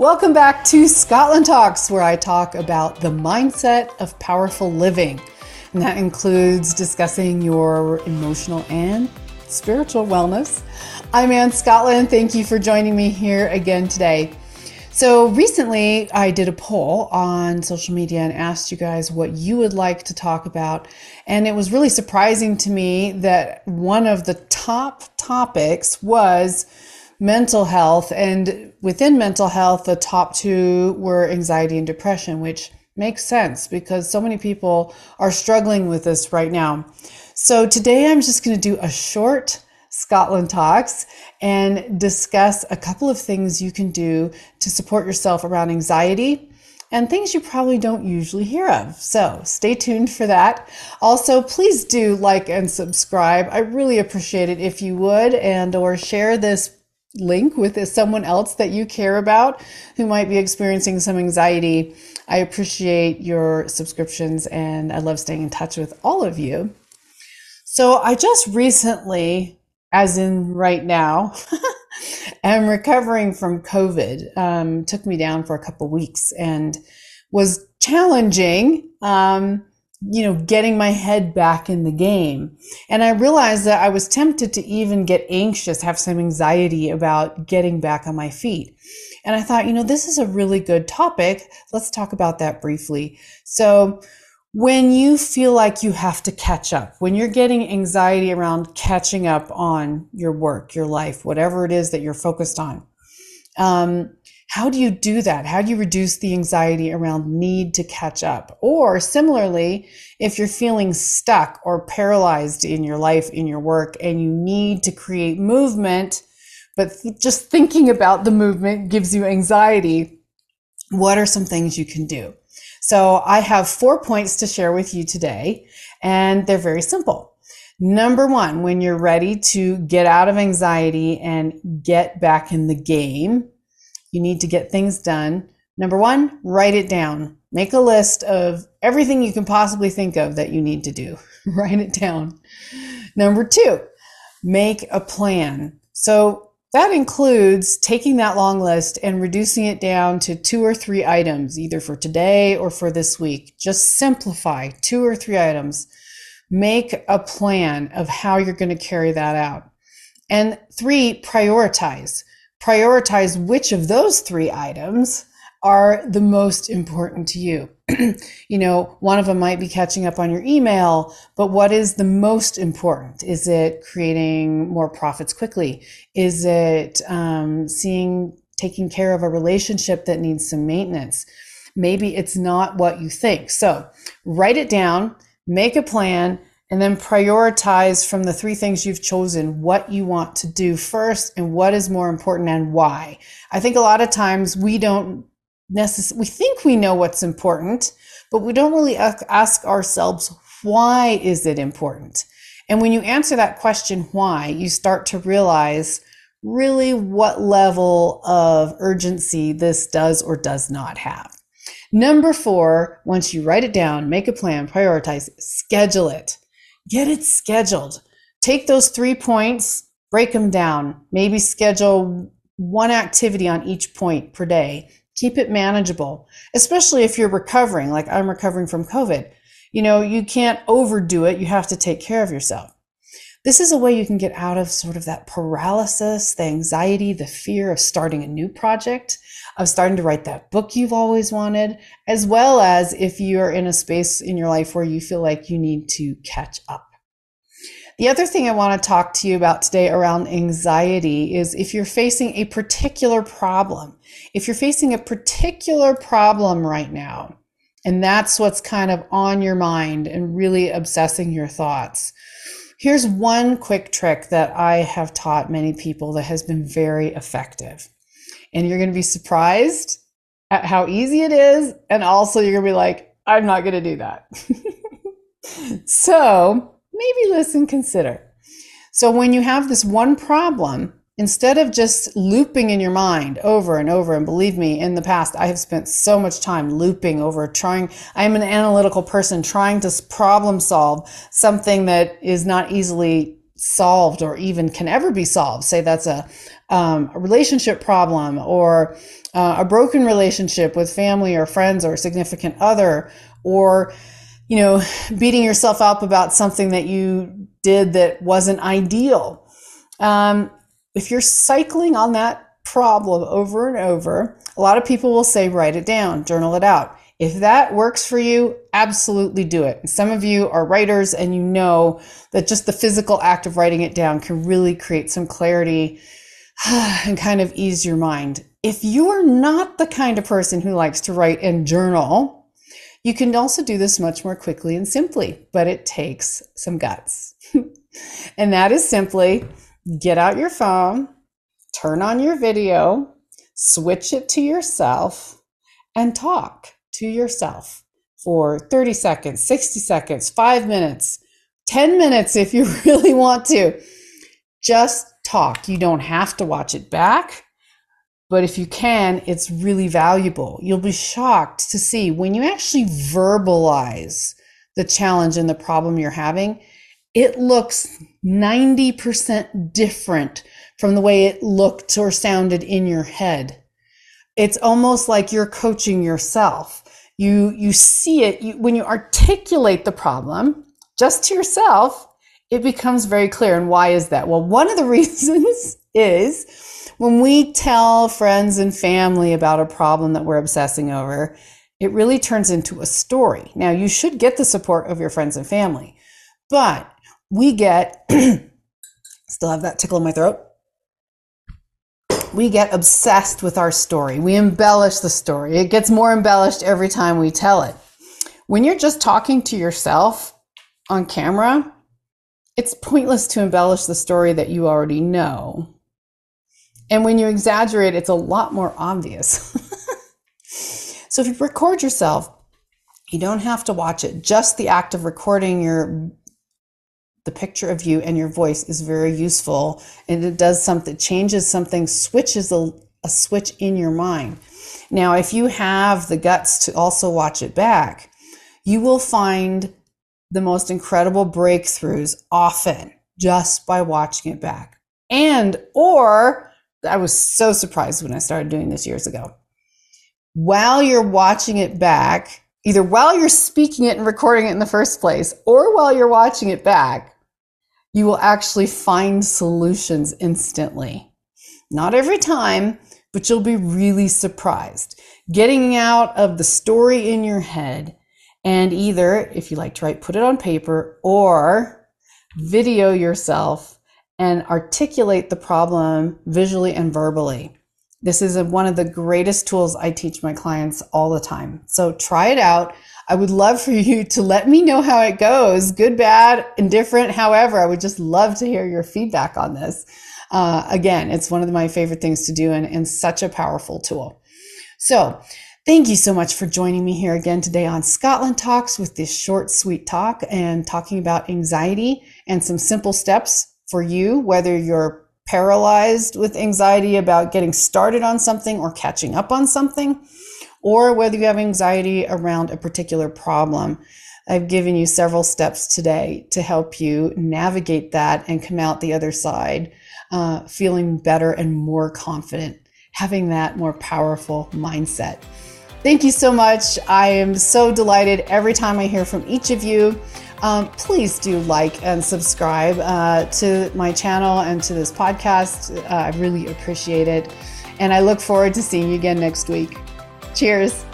Welcome back to Scotland Talks, where I talk about the mindset of powerful living. And that includes discussing your emotional and spiritual wellness. I'm Ann Scotland. Thank you for joining me here again today. So, recently I did a poll on social media and asked you guys what you would like to talk about. And it was really surprising to me that one of the top topics was mental health. And within mental health, the top two were anxiety and depression, which makes sense because so many people are struggling with this right now. So today I'm just going to do a short Scotland Talks and discuss a couple of things you can do to support yourself around anxiety and things you probably don't usually hear of. So stay tuned for that. Also, please do like and subscribe. I really appreciate it if you would and or share this link with someone else that you care about who might be experiencing some anxiety. I appreciate your subscriptions and I love staying in touch with all of you. So I just recently, as in right now, am recovering from COVID. Um, took me down for a couple weeks and was challenging. Um, you know, getting my head back in the game. And I realized that I was tempted to even get anxious, have some anxiety about getting back on my feet. And I thought, you know, this is a really good topic. Let's talk about that briefly. So, when you feel like you have to catch up, when you're getting anxiety around catching up on your work, your life, whatever it is that you're focused on, um, how do you do that? How do you reduce the anxiety around need to catch up? Or similarly, if you're feeling stuck or paralyzed in your life, in your work, and you need to create movement, but th- just thinking about the movement gives you anxiety, what are some things you can do? So I have four points to share with you today, and they're very simple. Number one, when you're ready to get out of anxiety and get back in the game, you need to get things done. Number one, write it down. Make a list of everything you can possibly think of that you need to do. write it down. Number two, make a plan. So that includes taking that long list and reducing it down to two or three items, either for today or for this week. Just simplify two or three items. Make a plan of how you're going to carry that out. And three, prioritize prioritize which of those three items are the most important to you. you know, one of them might be catching up on your email, but what is the most important? Is it creating more profits quickly? Is it um, seeing, taking care of a relationship that needs some maintenance? Maybe it's not what you think. So write it down, make a plan, and then prioritize from the three things you've chosen what you want to do first and what is more important and why. I think a lot of times we don't necessarily, we think we know what's important, but we don't really ask ourselves, why is it important? And when you answer that question, why, you start to realize really what level of urgency this does or does not have. Number four, once you write it down, make a plan, prioritize, schedule it get it scheduled. Take those three points, break them down. Maybe schedule one activity on each point per day. Keep it manageable, especially if you're recovering, like I'm recovering from COVID. You know, you can't overdo it. You have to take care of yourself. This is a way you can get out of sort of that paralysis, the anxiety, the fear of starting a new project, of starting to write that book you've always wanted, as well as if you're in a space in your life where you feel like you need to catch up. The other thing I want to talk to you about today around anxiety is if you're facing a particular problem, if you're facing a particular problem right now, and that's what's kind of on your mind and really obsessing your thoughts Here's one quick trick that I have taught many people that has been very effective. And you're going to be surprised at how easy it is. And also, you're going to be like, I'm not going to do that. so maybe listen, consider. So when you have this one problem, instead of just looping in your mind over and over and believe me in the past i have spent so much time looping over trying i am an analytical person trying to problem solve something that is not easily solved or even can ever be solved. Say that's a, um, a relationship problem or uh, a broken relationship with family or friends or significant other, or you know, beating yourself up about something that you did that wasn't ideal. Um, if you're cycling on that problem over and over, a lot of people will say, write it down, journal it out. If that works for you, absolutely do it. Some of you are writers and you know that just the physical act of writing it down can really create some clarity and kind of ease your mind. If you are not the kind of person who likes to write and journal, you can also do this much more quickly and simply, but it takes some guts. and that is simply get out your phone, turn on your video, switch it to yourself, and talk to yourself for 30 seconds, 60 seconds, five minutes, 10 minutes if you really want to. Just talk. You don't have to watch it back, but if you can, it's really valuable. You'll be shocked to see when you actually verbalize the challenge and the problem you're having, it looks 90% different from the way it looked or sounded in your head. It's almost like you're coaching yourself. You, you see it you, when you articulate the problem just to yourself, it becomes very clear. And why is that? Well, one of the reasons is when we tell friends and family about a problem that we're obsessing over, it really turns into a story. Now, you should get the support of your friends and family, but we get, still have that tickle in my throat. We get obsessed with our story. We embellish the story. It gets more embellished every time we tell it. When you're just talking to yourself on camera, it's pointless to embellish the story that you already know. And when you exaggerate, it's a lot more obvious. so if you record yourself, you don't have to watch it. Just the act of recording your the picture of you and your voice is very useful and it does something changes something switches a, a switch in your mind. Now if you have the guts to also watch it back you will find the most incredible breakthroughs often just by watching it back. And or i was so surprised when i started doing this years ago. While you're watching it back either while you're speaking it and recording it in the first place or while you're watching it back, you will actually find solutions instantly. Not every time, but you'll be really surprised. Getting out of the story in your head and either, if you like to write, put it on paper or video yourself and articulate the problem visually and verbally. This is a, one of the greatest tools I teach my clients all the time. So try it out. I would love for you to let me know how it goes good, bad, indifferent, however. I would just love to hear your feedback on this. Uh, again, it's one of my favorite things to do and, and such a powerful tool. So, Thank you so much for joining me here again today on Scotland Talks with this short, sweet talk and talking about anxiety and some simple steps for you, whether you're paralyzed with anxiety about getting started on something or catching up on something, or whether you have anxiety around a particular problem. I've given you several steps today to help you navigate that and come out the other side uh, feeling better and more confident, having that more powerful mindset. Thank you so much. I am so delighted every time I hear from each of you. Um, please do like and subscribe uh, to my channel and to this podcast. Uh, I really appreciate it. And I look forward to seeing you again next week. Cheers.